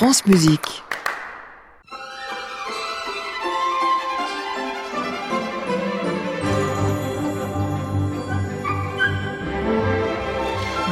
France Musique.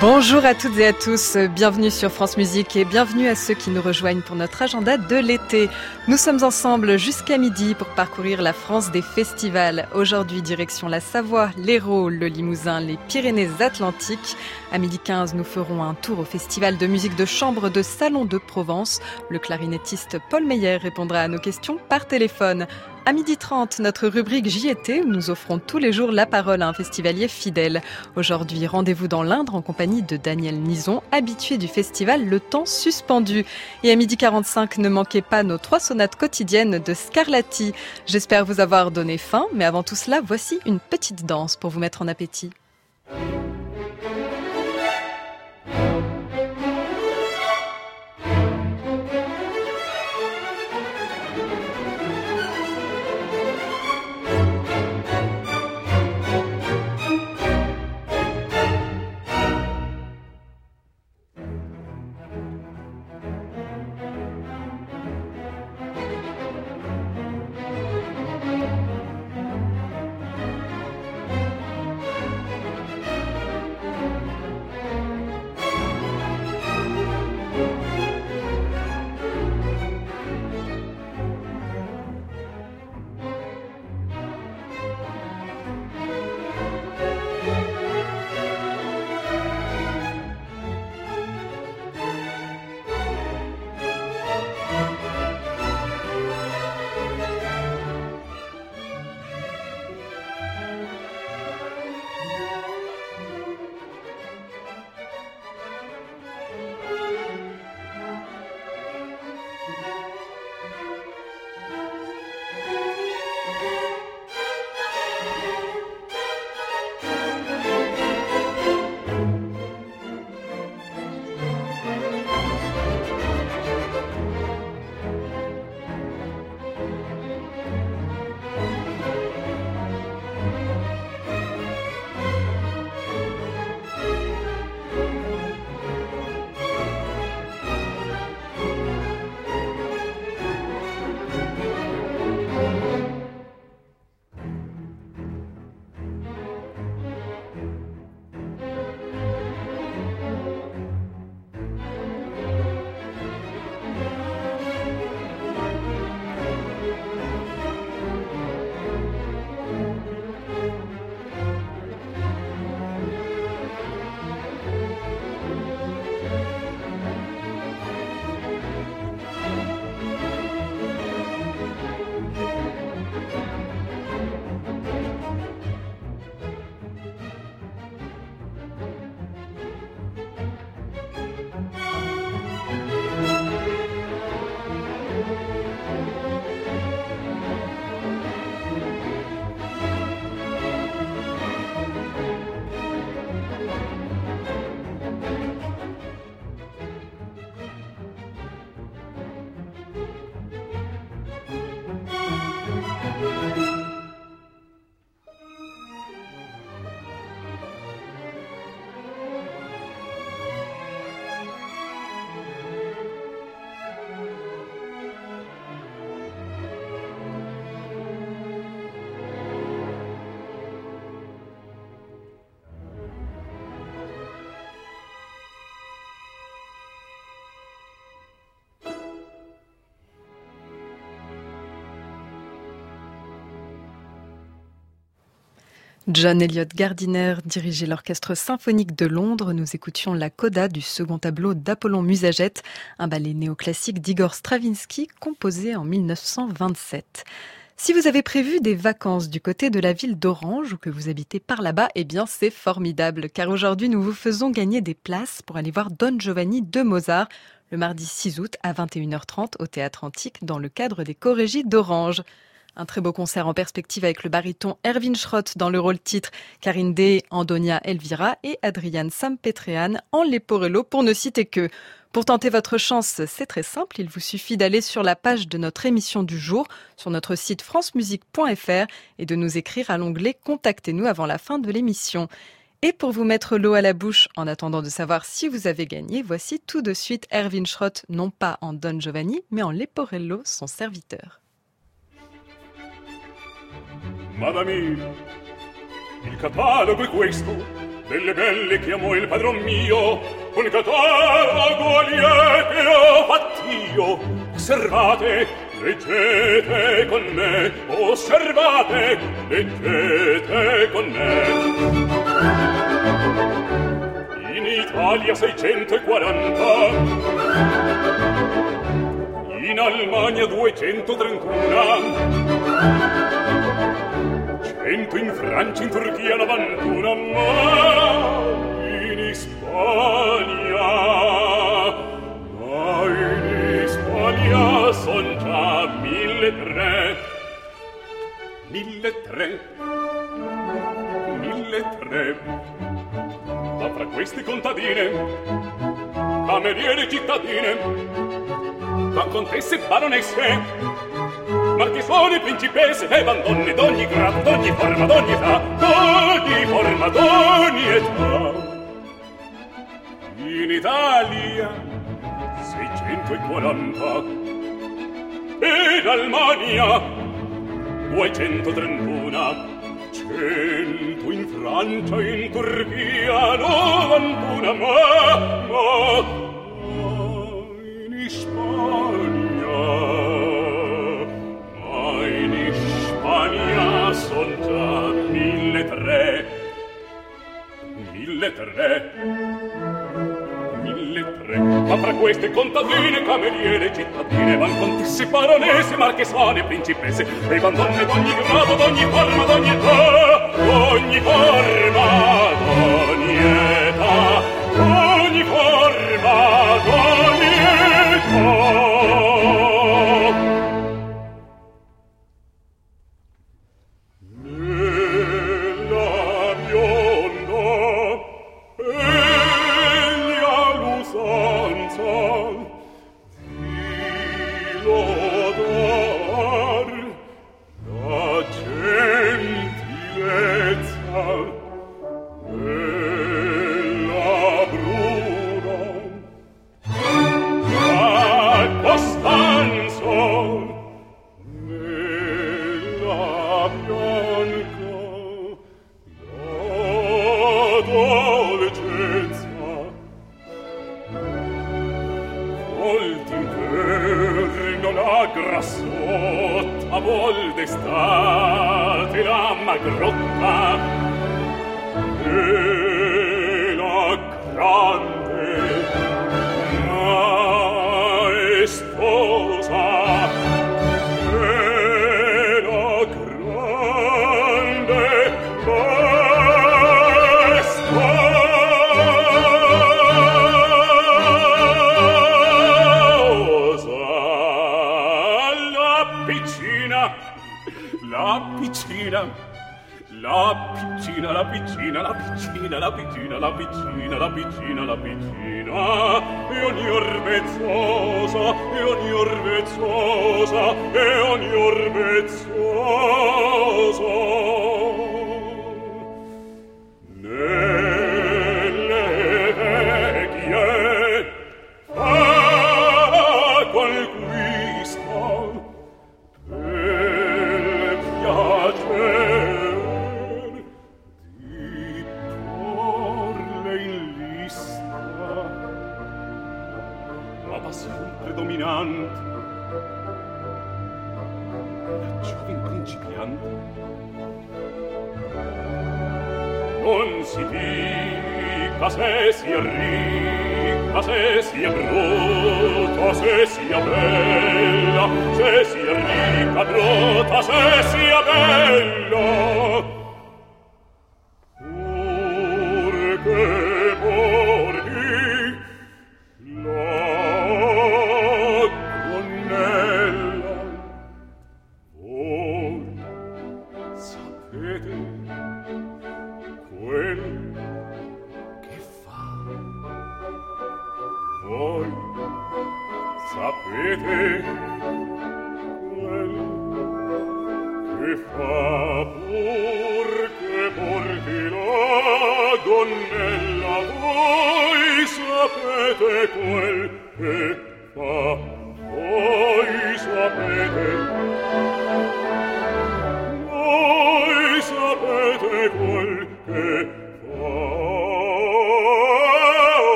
Bonjour à toutes et à tous, bienvenue sur France Musique et bienvenue à ceux qui nous rejoignent pour notre agenda de l'été. Nous sommes ensemble jusqu'à midi pour parcourir la France des festivals. Aujourd'hui, direction la Savoie, l'Hérault, le Limousin, les Pyrénées-Atlantiques. À midi 15, nous ferons un tour au festival de musique de chambre de Salon de Provence. Le clarinettiste Paul Meyer répondra à nos questions par téléphone. À midi 30, notre rubrique JT où nous offrons tous les jours la parole à un festivalier fidèle. Aujourd'hui, rendez-vous dans l'Indre en compagnie de Daniel Nison, habitué du festival Le Temps Suspendu. Et à midi 45, ne manquez pas nos trois sonates quotidiennes de Scarlatti. J'espère vous avoir donné faim, mais avant tout cela, voici une petite danse pour vous mettre en appétit. John Elliott Gardiner dirigeait l'orchestre symphonique de Londres. Nous écoutions la coda du second tableau d'Apollon Musagette, un ballet néoclassique d'Igor Stravinsky composé en 1927. Si vous avez prévu des vacances du côté de la ville d'Orange ou que vous habitez par là-bas, eh bien c'est formidable car aujourd'hui nous vous faisons gagner des places pour aller voir Don Giovanni de Mozart le mardi 6 août à 21h30 au Théâtre Antique dans le cadre des Chorégies d'Orange. Un très beau concert en perspective avec le baryton Erwin Schrott dans le rôle titre, Karine Day, Andonia Elvira et Adriane Sampetrean en Leporello pour ne citer que. Pour tenter votre chance, c'est très simple, il vous suffit d'aller sur la page de notre émission du jour sur notre site francemusique.fr et de nous écrire à l'onglet Contactez-nous avant la fin de l'émission. Et pour vous mettre l'eau à la bouche en attendant de savoir si vous avez gagné, voici tout de suite Erwin Schrott, non pas en Don Giovanni, mais en Leporello, son serviteur. Madame, il catalogo è questo, delle belle che il padron mio, un catalogo liete ho fatt'io. Osservate, leggete con me, osservate, leggete con me. In Italia 640 In Almania 231 vento in Francia, in Turchia, l'avantura ma in Ispania ma in Ispania son già mille tre mille tre mille tre ma fra questi contadine cameriere cittadine ma contesse baronesse marchisone principesse, e van donne d'ogni grado, d'ogni forma, d'ogni età, d'ogni forma, d'ogni età. In Italia 640 e in Almania 231 Cento in Francia, in Turchia, novantuna, ma, ma, tre mille tre ma fra queste contadine cameriere cittadine van contesse baronesse marchesane principesse e van donne d'ogni grado d'ogni forma d'ogni età ogni forma d'ogni età ogni forma d'ogni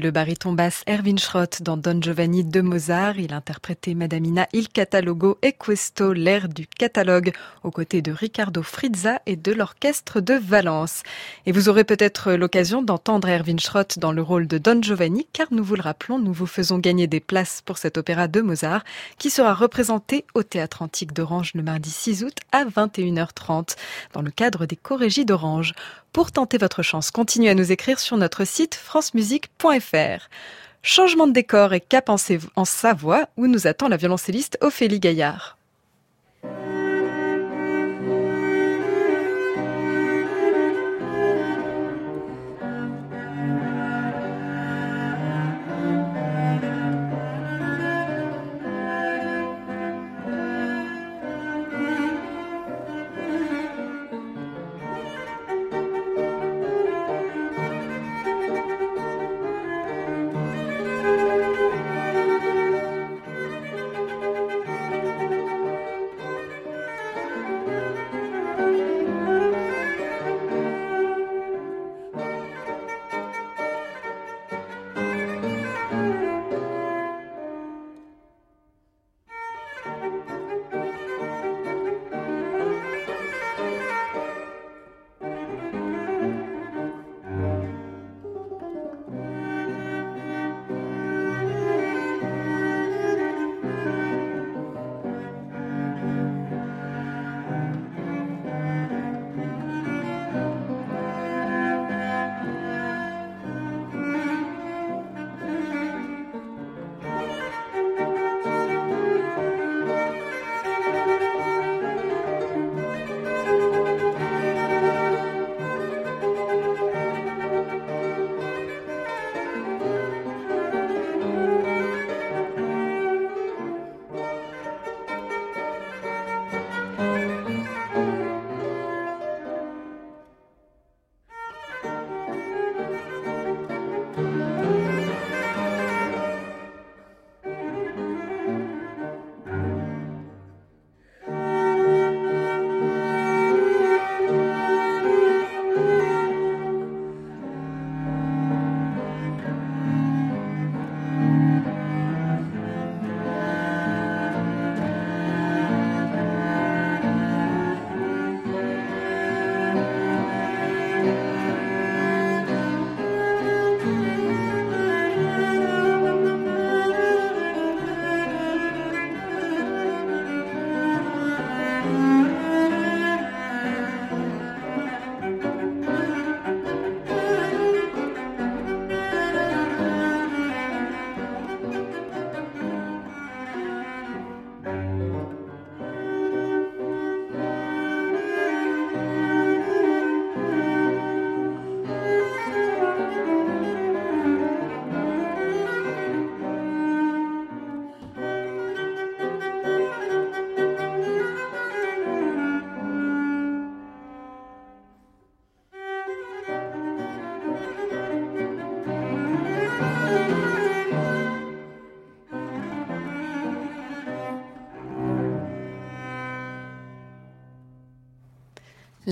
Le baryton basse Erwin Schrott dans Don Giovanni de Mozart. Il interprétait Madamina Il Catalogo e Questo, l'air du catalogue, aux côtés de Riccardo Frizza et de l'orchestre de Valence. Et vous aurez peut-être l'occasion d'entendre Erwin Schrott dans le rôle de Don Giovanni, car nous vous le rappelons, nous vous faisons gagner des places pour cet opéra de Mozart, qui sera représenté au Théâtre Antique d'Orange le mardi 6 août à 21h30, dans le cadre des Corégies d'Orange. Pour tenter votre chance, continuez à nous écrire sur notre site francemusique.fr. Changement de décor et cap en Savoie où nous attend la violoncelliste Ophélie Gaillard.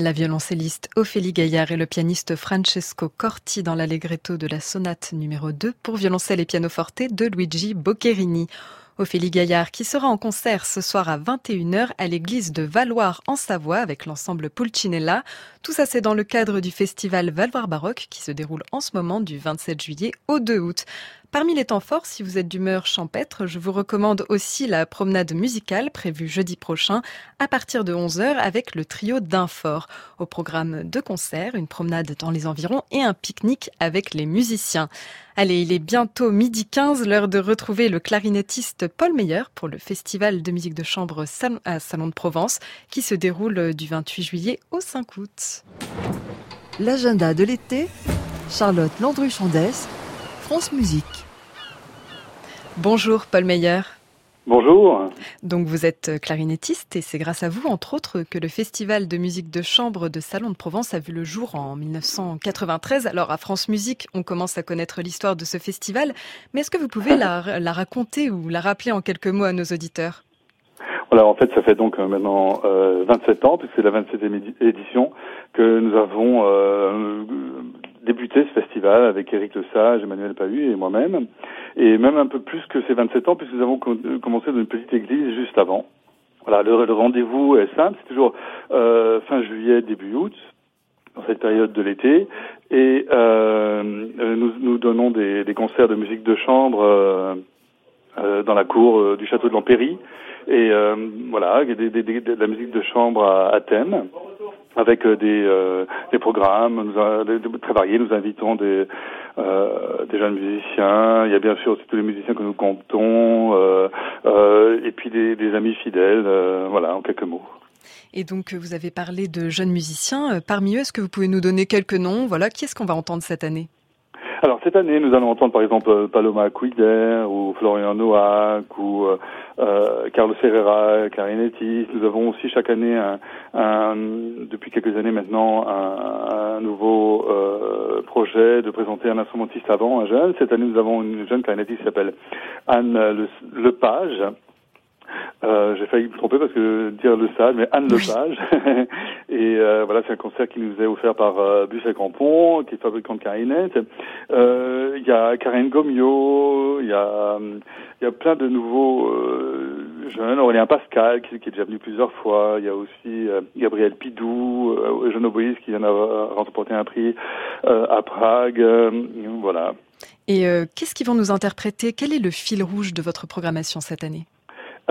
La violoncelliste Ophélie Gaillard et le pianiste Francesco Corti dans l'allegretto de la sonate numéro 2 pour violoncelle et pianoforte de Luigi Boccherini. Ophélie Gaillard qui sera en concert ce soir à 21h à l'église de Valoir en Savoie avec l'ensemble Pulcinella. Tout ça c'est dans le cadre du festival Valoir Baroque qui se déroule en ce moment du 27 juillet au 2 août. Parmi les temps forts, si vous êtes d'humeur champêtre, je vous recommande aussi la promenade musicale prévue jeudi prochain à partir de 11h avec le trio d'Infort. Au programme de concerts, une promenade dans les environs et un pique-nique avec les musiciens. Allez, il est bientôt midi 15, l'heure de retrouver le clarinettiste Paul Meyer pour le festival de musique de chambre à Salon de Provence qui se déroule du 28 juillet au 5 août. L'agenda de l'été, Charlotte Landru-Chandès, France Musique. Bonjour Paul Meyer. Bonjour. Donc vous êtes clarinettiste et c'est grâce à vous, entre autres, que le Festival de musique de chambre de Salon de Provence a vu le jour en 1993. Alors à France Musique, on commence à connaître l'histoire de ce festival, mais est-ce que vous pouvez la, la raconter ou la rappeler en quelques mots à nos auditeurs? Voilà, en fait, ça fait donc euh, maintenant euh, 27 ans, puisque c'est la 27e édition, que nous avons euh, débuté ce festival avec Éric Lesage, Emmanuel Pahu et moi-même, et même un peu plus que ces 27 ans, puisque nous avons commencé dans une petite église juste avant. Voilà, le, rendez-vous est simple, c'est toujours euh, fin juillet, début août, dans cette période de l'été, et euh, nous, nous donnons des, des, concerts de musique de chambre euh, dans la cour du château de l'Empéry. Et euh, voilà, des, des, de la musique de chambre à, à thème avec euh, des, euh, des programmes très variés. Nous invitons des, euh, des jeunes musiciens. Il y a bien sûr aussi tous les musiciens que nous comptons, et puis des, des amis fidèles. voilà, en quelques mots. Et donc, vous avez parlé de jeunes musiciens. Parmi eux, est-ce que vous pouvez nous donner quelques noms? Voilà, qui est-ce qu'on va entendre cette année? Alors cette année, nous allons entendre par exemple Paloma Cuider ou Florian Noack ou euh, euh, Carlos Herrera, clarinettiste. Nous avons aussi chaque année, un, un, depuis quelques années maintenant, un, un nouveau euh, projet de présenter un instrumentiste avant, un jeune. Cette année, nous avons une jeune clarinettiste qui s'appelle Anne Lepage. Euh, j'ai failli me tromper parce que dire le sage, mais Anne Lepage. et euh, voilà, c'est un concert qui nous est offert par euh, Bus et qui est fabricant de clarinettes. Euh, Il y a Karine Gomio, il y a y a plein de nouveaux jeunes. Aurélien Pascal qui, qui, est déjà venu plusieurs fois. Il y a aussi Gabriel Pidou, euh, Jean Oboïs qui vient d'avoir remporté un prix à Prague. voilà. Et qu'est-ce qu'ils vont nous interpréter? Quel est le fil rouge de votre programmation cette année?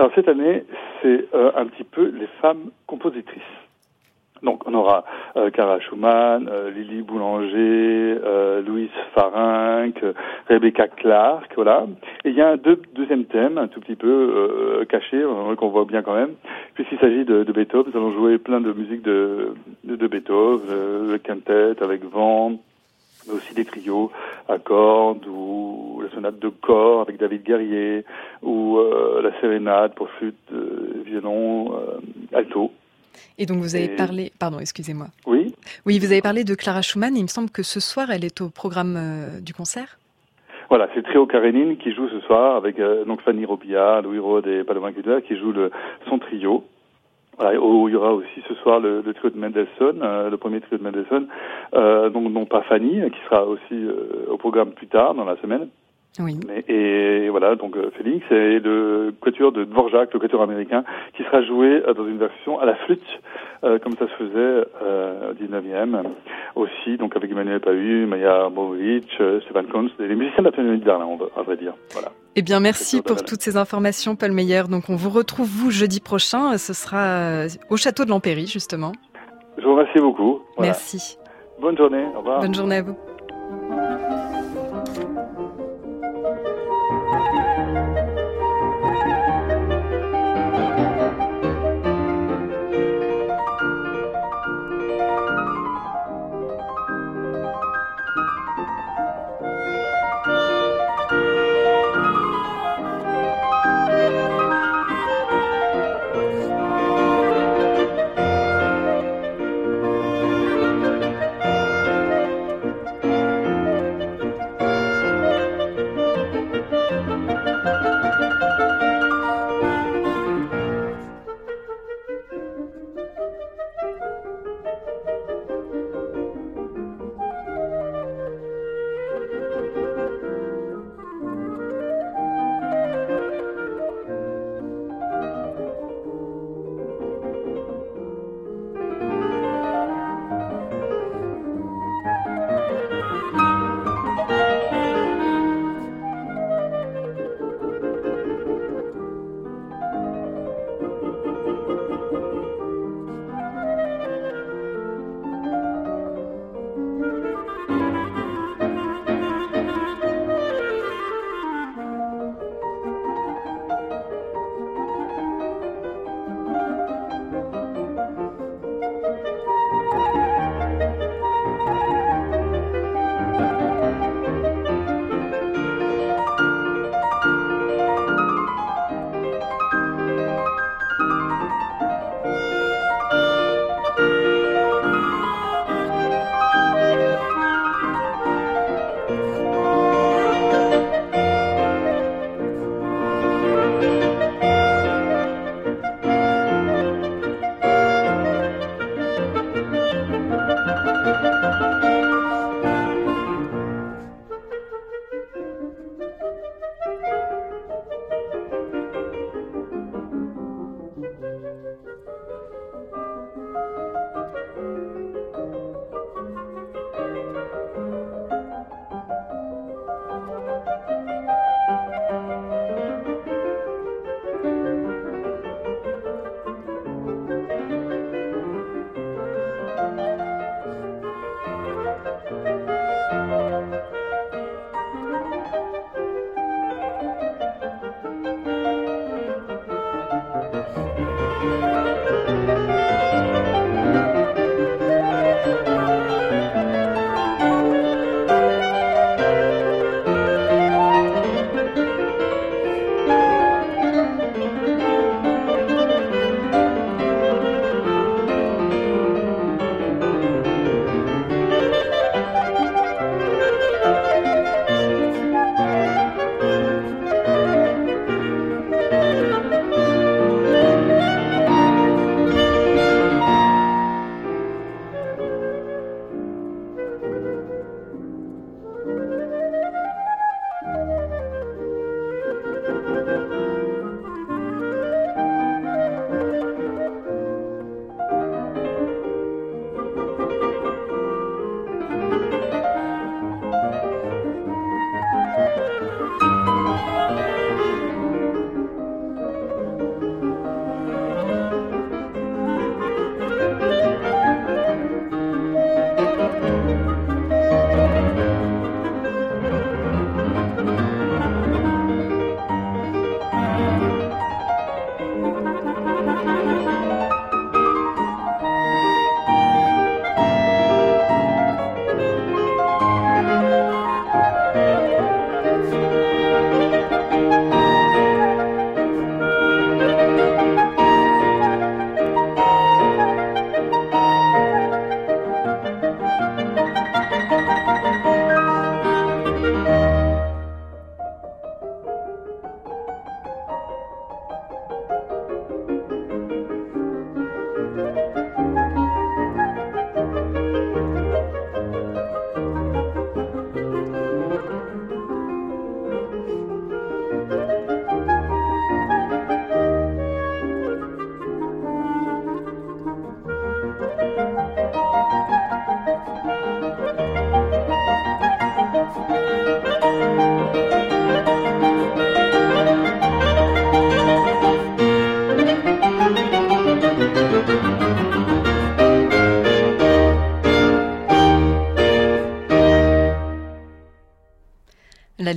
Alors cette année, c'est euh, un petit peu les femmes compositrices. Donc on aura euh, Cara Schumann, euh, Lily Boulanger, euh, Louise Farinck, Rebecca Clark, voilà. Et il y a un deux, deuxième thème, un tout petit peu euh, caché, qu'on voit bien quand même, puisqu'il s'agit de, de, Beethoven. Nous allons jouer plein de musique de, de, de Beethoven, le quintet avec vent, mais aussi des trios à cordes ou la sonate de corps avec David Guerrier ou euh, la sérénade pour flûte, euh, violon, euh, alto. Et donc vous avez et... parlé, pardon, excusez-moi. Oui. Oui, vous avez parlé de Clara Schumann. Il me semble que ce soir, elle est au programme euh, du concert. Voilà, c'est Trio Karenine qui joue ce soir avec euh, donc Fanny Robillard, Louis Rode et Paloma Kudla qui joue le, son trio. Voilà, où il y aura aussi ce soir le, le trio de Mendelssohn, euh, le premier trio de Mendelssohn, euh, donc non pas Fanny, qui sera aussi euh, au programme plus tard dans la semaine. Oui. Et voilà, donc euh, Félix et le quatuor de Dvorak, le quatuor américain, qui sera joué euh, dans une version à la flûte, euh, comme ça se faisait euh, au 19e, aussi, donc avec Emmanuel Pahu, Maya Bovic, Stefan Kunz, les musiciens de la Philharmonie d'Irlande, à vrai dire. Voilà. Eh bien, merci pour toutes ces informations, Paul Meyer. Donc, on vous retrouve, vous, jeudi prochain. Ce sera au château de l'Empéry, justement. Je vous remercie beaucoup. Voilà. Merci. Bonne journée. Au revoir. Bonne journée à vous.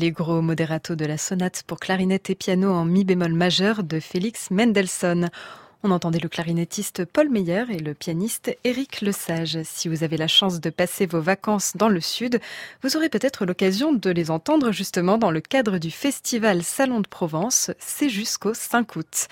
L'allegro moderato de la sonate pour clarinette et piano en mi bémol majeur de Félix Mendelssohn. On entendait le clarinettiste Paul Meyer et le pianiste Éric Lesage. Si vous avez la chance de passer vos vacances dans le sud, vous aurez peut-être l'occasion de les entendre justement dans le cadre du festival Salon de Provence. C'est jusqu'au 5 août.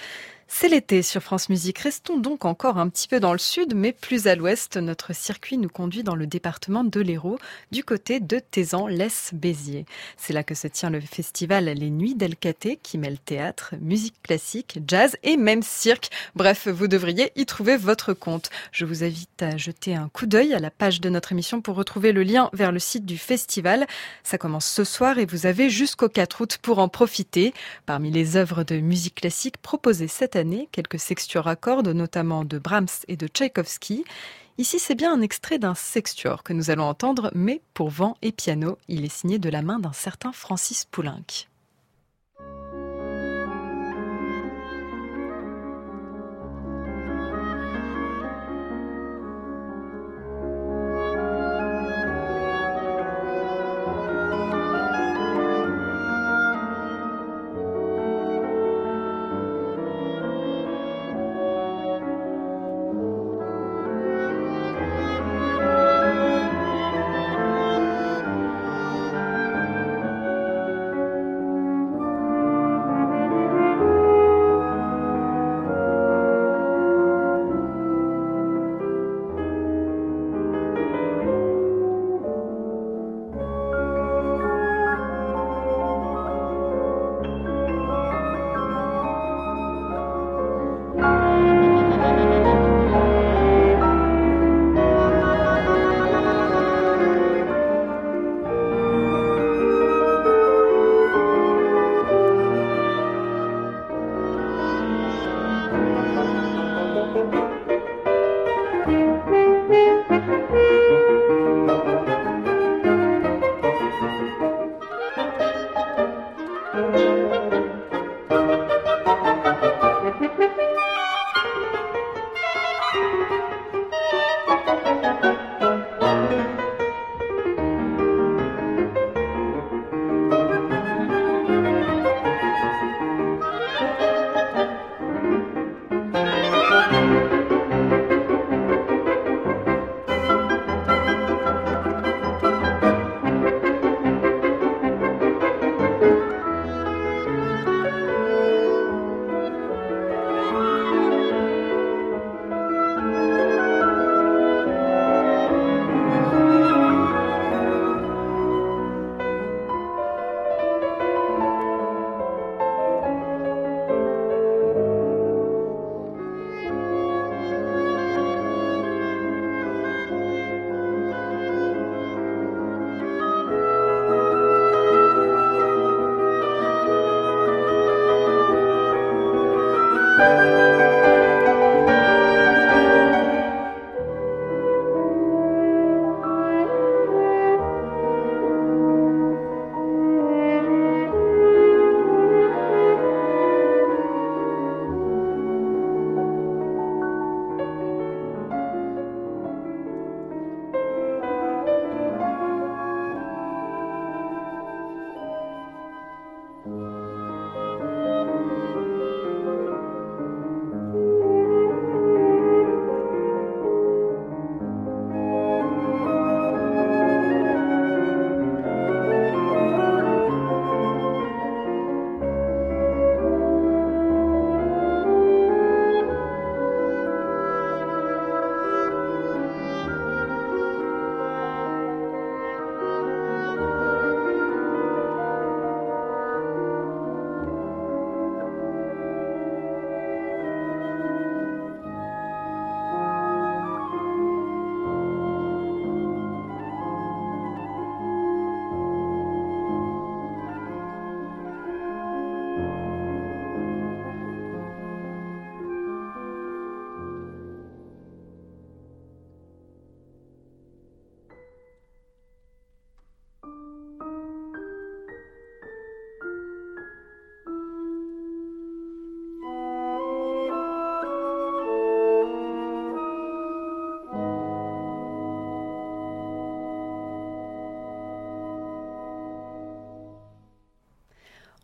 C'est l'été sur France Musique. Restons donc encore un petit peu dans le sud, mais plus à l'ouest. Notre circuit nous conduit dans le département de l'Hérault, du côté de Tézan-Lès-Béziers. C'est là que se tient le festival Les Nuits d'Elcaté, qui mêle théâtre, musique classique, jazz et même cirque. Bref, vous devriez y trouver votre compte. Je vous invite à jeter un coup d'œil à la page de notre émission pour retrouver le lien vers le site du festival. Ça commence ce soir et vous avez jusqu'au 4 août pour en profiter. Parmi les œuvres de musique classique proposées cette année, quelques sextuors à notamment de Brahms et de Tchaïkovski. Ici, c'est bien un extrait d'un sextuor que nous allons entendre, mais pour vent et piano. Il est signé de la main d'un certain Francis Poulenc.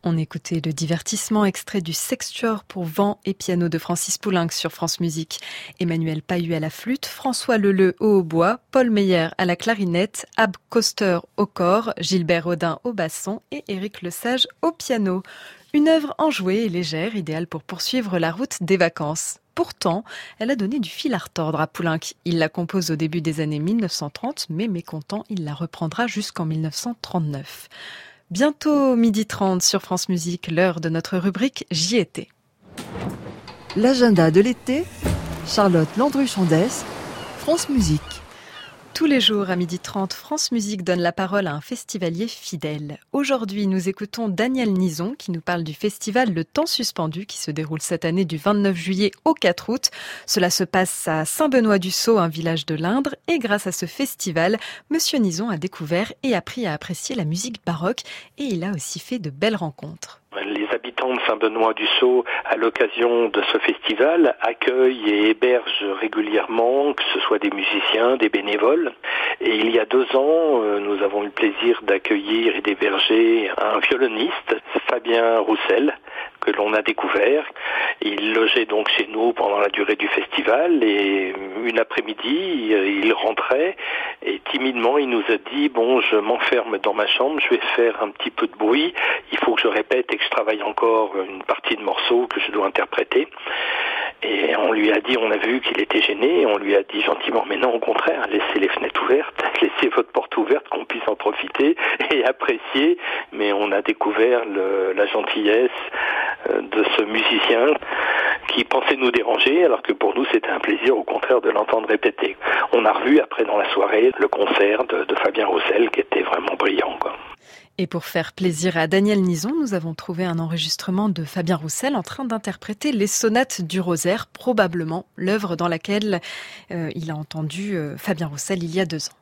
On écoutait le divertissement extrait du Sextuor pour vent et piano de Francis Poulenc sur France Musique. Emmanuel Pahu à la flûte, François Leleu au hautbois, Paul Meyer à la clarinette, Ab Coster au corps, Gilbert Audin au basson et Éric Lesage au piano. Une œuvre enjouée et légère, idéale pour poursuivre la route des vacances. Pourtant, elle a donné du fil à retordre à Poulenc. Il la compose au début des années 1930, mais mécontent, il la reprendra jusqu'en 1939. Bientôt midi 30 sur France Musique, l'heure de notre rubrique J'y étais. L'agenda de l'été, Charlotte Landru-Chandès, France Musique. Tous les jours à midi 30, France Musique donne la parole à un festivalier fidèle. Aujourd'hui, nous écoutons Daniel Nison qui nous parle du festival Le Temps Suspendu qui se déroule cette année du 29 juillet au 4 août. Cela se passe à Saint-Benoît-du-Sault, un village de l'Indre, et grâce à ce festival, Monsieur Nison a découvert et appris à apprécier la musique baroque et il a aussi fait de belles rencontres habitants de Saint-Benoît-du-Sault, à l'occasion de ce festival, accueillent et hébergent régulièrement, que ce soit des musiciens, des bénévoles. Et il y a deux ans, euh, nous avons eu le plaisir d'accueillir et d'héberger un violoniste, Fabien Roussel, que l'on a découvert. Il logeait donc chez nous pendant la durée du festival et une après-midi, il rentrait et timidement il nous a dit bon je m'enferme dans ma chambre, je vais faire un petit peu de bruit, il faut que je répète et que je travaille encore une partie de morceaux que je dois interpréter. Et on lui a dit, on a vu qu'il était gêné, on lui a dit gentiment, mais non, au contraire, laissez les fenêtres ouvertes, laissez votre porte ouverte, qu'on puisse en profiter et apprécier. Mais on a découvert la gentillesse euh, de ce musicien qui pensait nous déranger, alors que pour nous c'était un plaisir au contraire de l'entendre répéter. On a revu après dans la soirée le concert de, de Fabien Roussel qui était vraiment brillant. Quoi. Et pour faire plaisir à Daniel Nison, nous avons trouvé un enregistrement de Fabien Roussel en train d'interpréter les sonates du rosaire, probablement l'œuvre dans laquelle euh, il a entendu euh, Fabien Roussel il y a deux ans.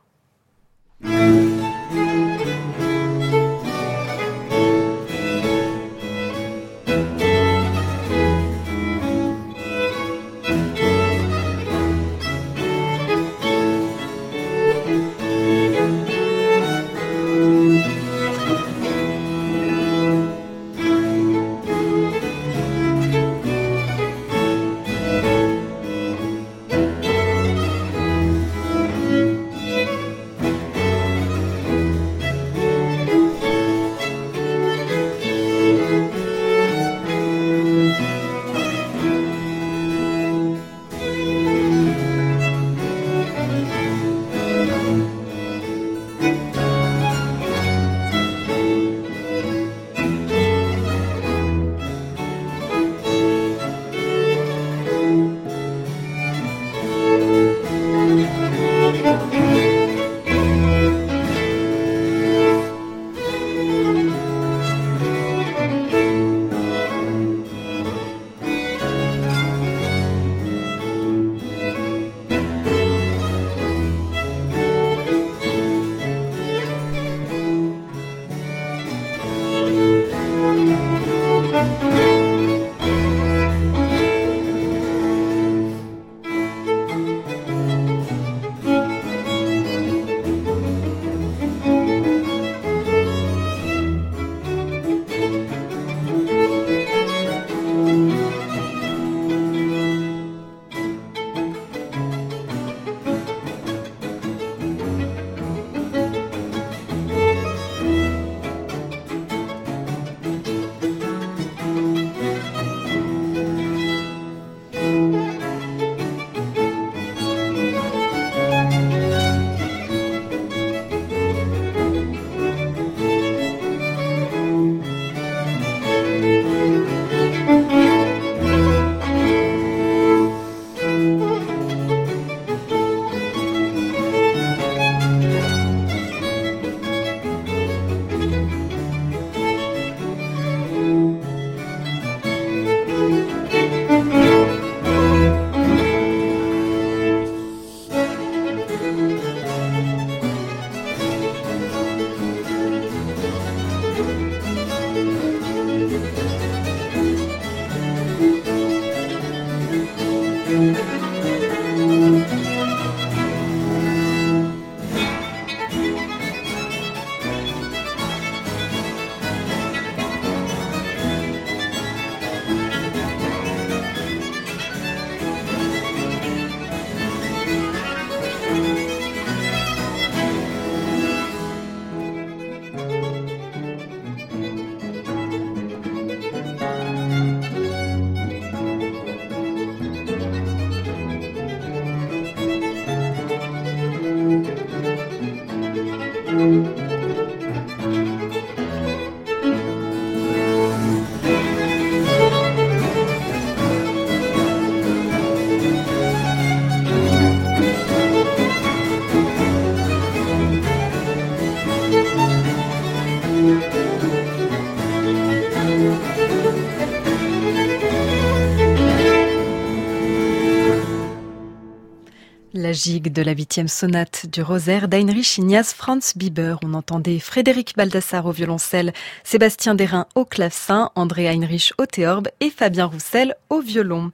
De la huitième sonate du rosaire d'Heinrich Ignaz Franz Bieber. On entendait Frédéric Baldassar au violoncelle, Sébastien Derain au clavecin, André Heinrich au théorbe et Fabien Roussel au violon.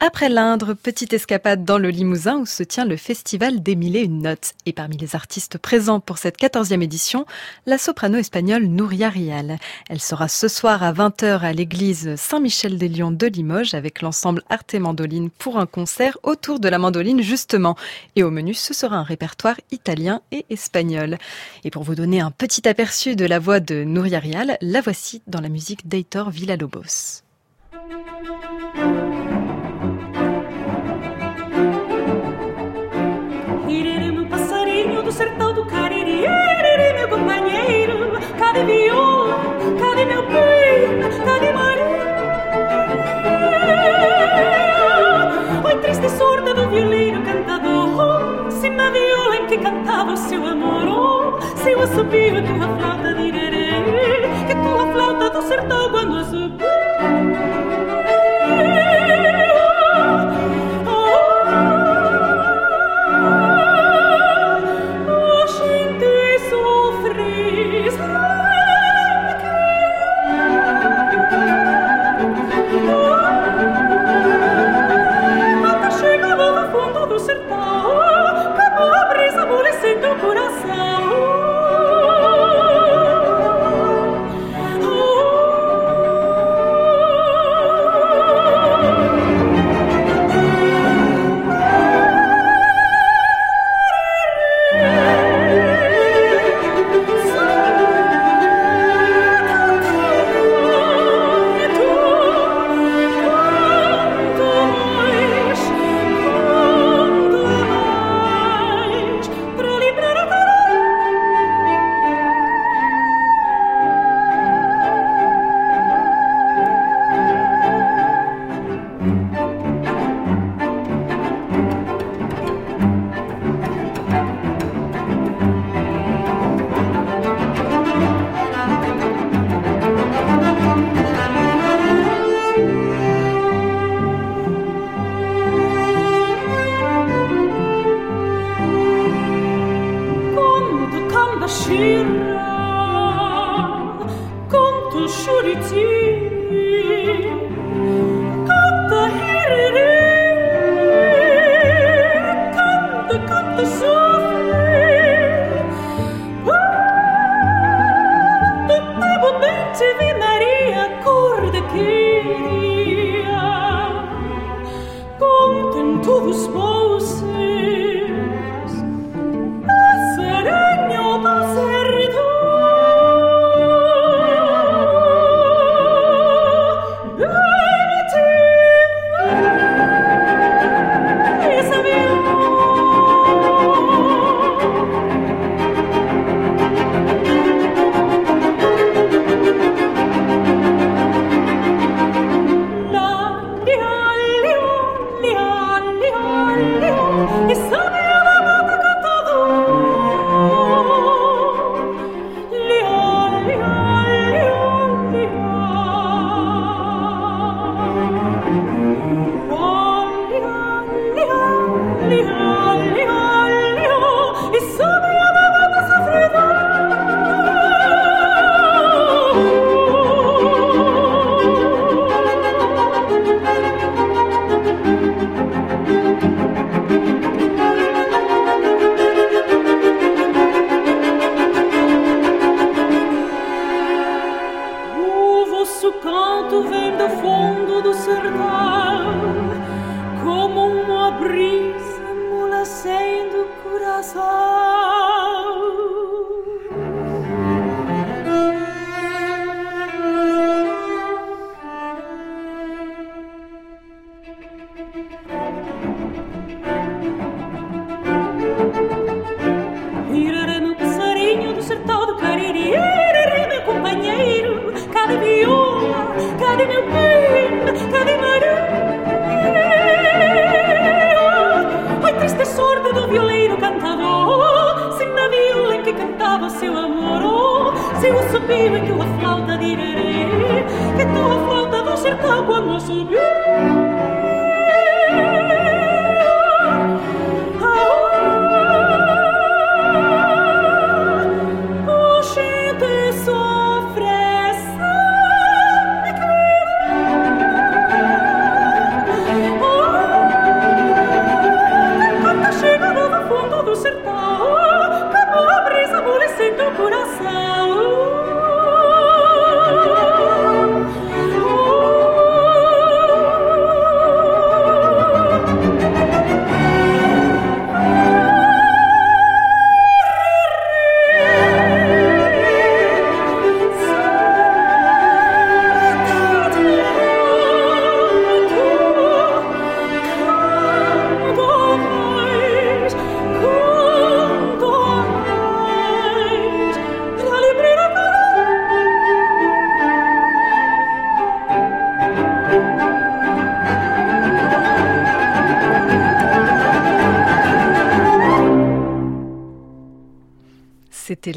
Après l'Indre, petite escapade dans le Limousin où se tient le festival des mille et une notes. Et parmi les artistes présents pour cette quatorzième édition, la soprano espagnole Nouria Rial. Elle sera ce soir à 20h à l'église Saint-Michel-des-Lions de Limoges avec l'ensemble Arte Mandoline pour un concert autour de la mandoline justement. Et au menu, ce sera un répertoire italien et espagnol. Et pour vous donner un petit aperçu de la voix de Nouria Rial, la voici dans la musique d'Heitor Villalobos. Cadê viola, cadê meu bem, cadê Maria? Oi, triste sorda do violeiro cantador, se na viola em que cantava o seu amor, oh, se eu assobio tua flauta direrê, que tua flauta do sertão quando assobio.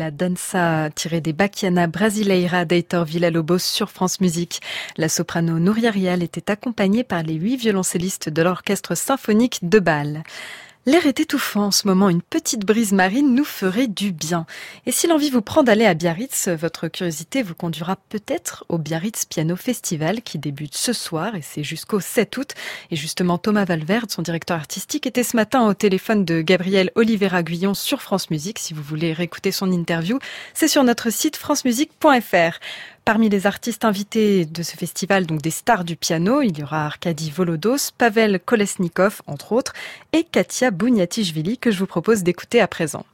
La danza tirée des Bacchiana Brasileira d'Heitor Villa-Lobos sur France Musique. La soprano Nouria Rial était accompagnée par les huit violoncellistes de l'orchestre symphonique de Bâle. L'air est étouffant en ce moment, une petite brise marine nous ferait du bien. Et si l'envie vous prend d'aller à Biarritz, votre curiosité vous conduira peut-être au Biarritz Piano Festival qui débute ce soir et c'est jusqu'au 7 août. Et justement, Thomas Valverde, son directeur artistique, était ce matin au téléphone de Gabriel Oliveira Guillon sur France Musique. Si vous voulez réécouter son interview, c'est sur notre site francemusique.fr. Parmi les artistes invités de ce festival, donc des stars du piano, il y aura Arkady Volodos, Pavel Kolesnikov, entre autres, et Katia Bouniatishvili, que je vous propose d'écouter à présent.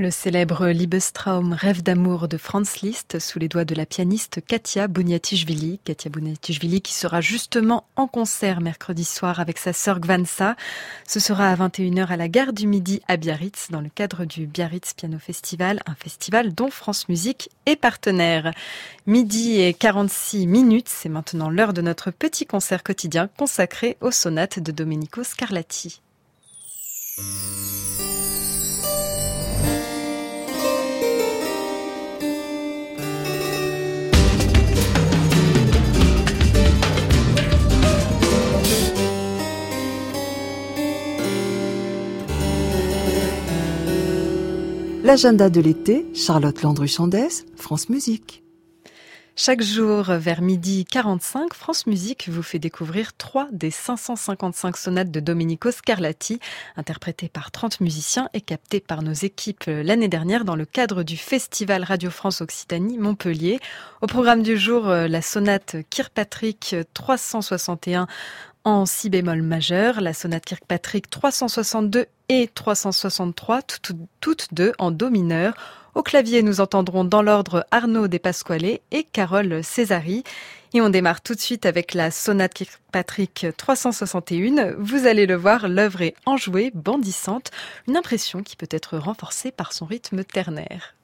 Le célèbre Liebestraum, rêve d'amour de Franz Liszt, sous les doigts de la pianiste Katia Bouniatichvili. Katia Bouniatichvili qui sera justement en concert mercredi soir avec sa sœur Gvansa. Ce sera à 21h à la gare du Midi à Biarritz, dans le cadre du Biarritz Piano Festival, un festival dont France Musique est partenaire. Midi et 46 minutes, c'est maintenant l'heure de notre petit concert quotidien consacré aux sonates de Domenico Scarlatti. L'agenda de l'été, Charlotte Landru-Chandès, France Musique. Chaque jour, vers midi 45, France Musique vous fait découvrir trois des 555 sonates de Domenico Scarlatti, interprétées par 30 musiciens et captées par nos équipes l'année dernière dans le cadre du Festival Radio France Occitanie Montpellier. Au programme du jour, la sonate Kirkpatrick 361 en si bémol majeur, la sonate Kirkpatrick 362 et 363, toutes, deux en do mineur. Au clavier, nous entendrons dans l'ordre Arnaud Despasquale et Carole Césari. Et on démarre tout de suite avec la sonate Kirkpatrick 361. Vous allez le voir, l'œuvre est enjouée, bandissante, une impression qui peut être renforcée par son rythme ternaire.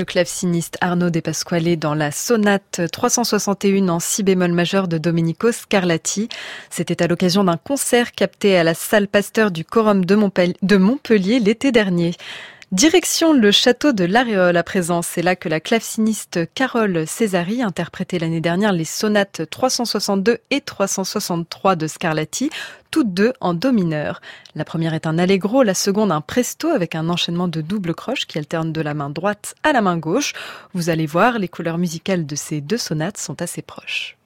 Le claveciniste Arnaud De Pasquale dans la sonate 361 en si bémol majeur de Domenico Scarlatti. C'était à l'occasion d'un concert capté à la salle Pasteur du Quorum de Montpellier l'été dernier. Direction le château de l'Aréole à présent. C'est là que la claveciniste Carole Césari interprétait l'année dernière les sonates 362 et 363 de Scarlatti, toutes deux en do mineur. La première est un allegro, la seconde un presto avec un enchaînement de double croche qui alterne de la main droite à la main gauche. Vous allez voir, les couleurs musicales de ces deux sonates sont assez proches.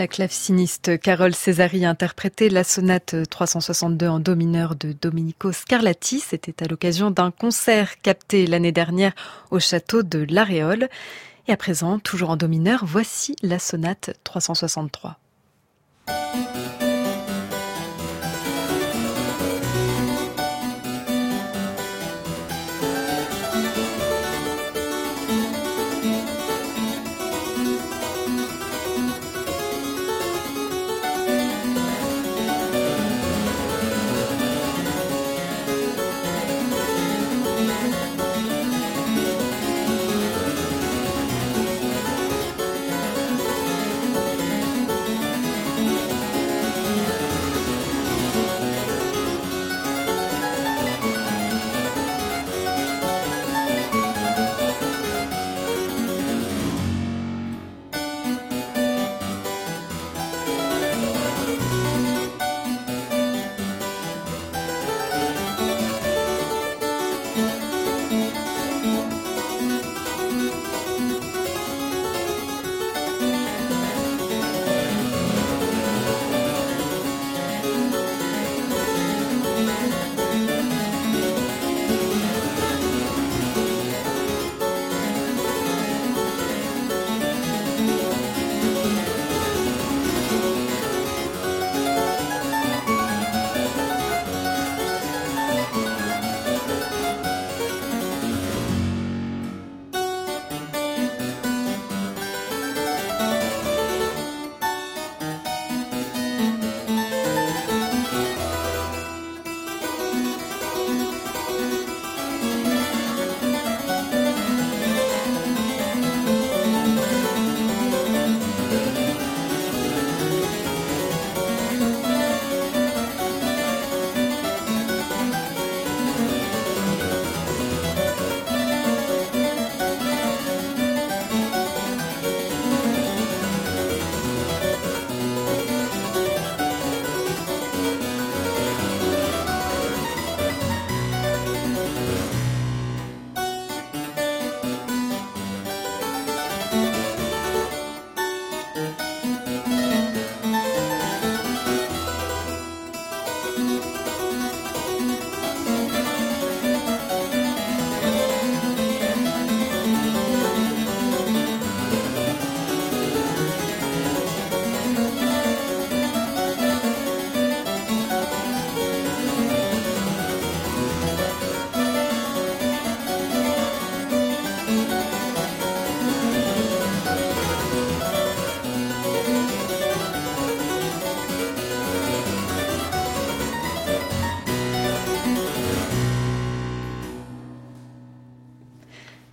La claveciniste Carole Césari a interprété la sonate 362 en do mineur de Domenico Scarlatti. C'était à l'occasion d'un concert capté l'année dernière au château de l'Aréole. Et à présent, toujours en do mineur, voici la sonate 363.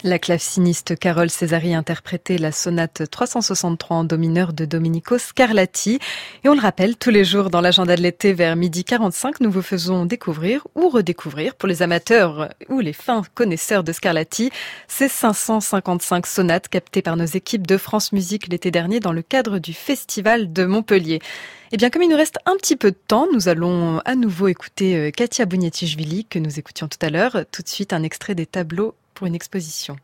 La claveciniste Carole Césari interprétait la sonate 363 en do mineur de Domenico Scarlatti. Et on le rappelle, tous les jours dans l'agenda de l'été vers midi 45, nous vous faisons découvrir ou redécouvrir pour les amateurs ou les fins connaisseurs de Scarlatti ces 555 sonates captées par nos équipes de France Musique l'été dernier dans le cadre du Festival de Montpellier. Eh bien, comme il nous reste un petit peu de temps, nous allons à nouveau écouter euh, Katia Bougnetti-Jvili, que nous écoutions tout à l'heure. Tout de suite, un extrait des tableaux pour une exposition.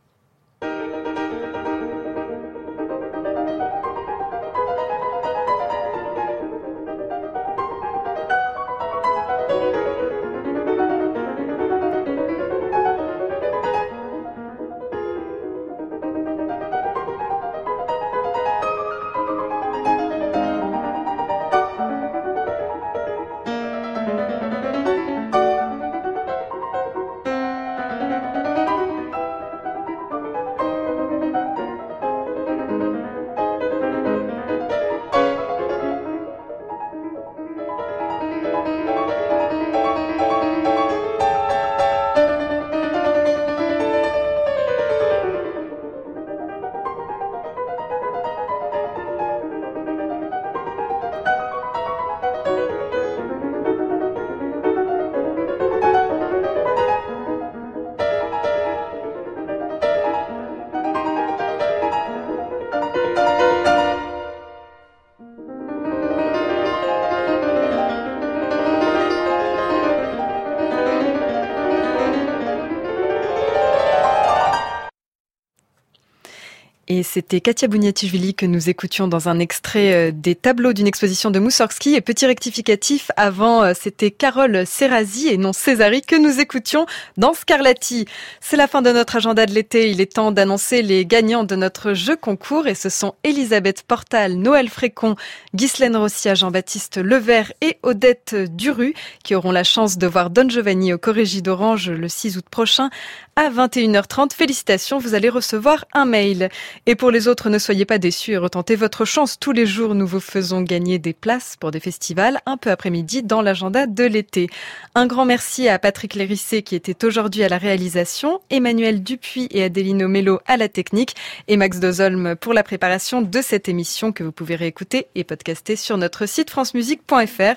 C'était Katia Bouniatichvili que nous écoutions dans un extrait euh, des tableaux d'une exposition de Moussorgsky. Et petit rectificatif, avant, euh, c'était Carole Serrazi et non Césari que nous écoutions dans Scarlatti. C'est la fin de notre agenda de l'été. Il est temps d'annoncer les gagnants de notre jeu concours et ce sont Elisabeth Portal, Noël Frécon, Ghislaine Rossia, Jean-Baptiste Levert et Odette Duru qui auront la chance de voir Don Giovanni au Corrégie d'Orange le 6 août prochain à 21h30. Félicitations, vous allez recevoir un mail. Et pour les autres, ne soyez pas déçus et retentez votre chance. Tous les jours, nous vous faisons gagner des places pour des festivals un peu après-midi dans l'agenda de l'été. Un grand merci à Patrick Lérissé qui était aujourd'hui à la réalisation, Emmanuel Dupuis et Adelino Mello à la technique et Max Dozolm pour la préparation de cette émission que vous pouvez réécouter et podcaster sur notre site francemusique.fr.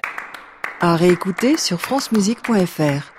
À réécouter sur francemusique.fr.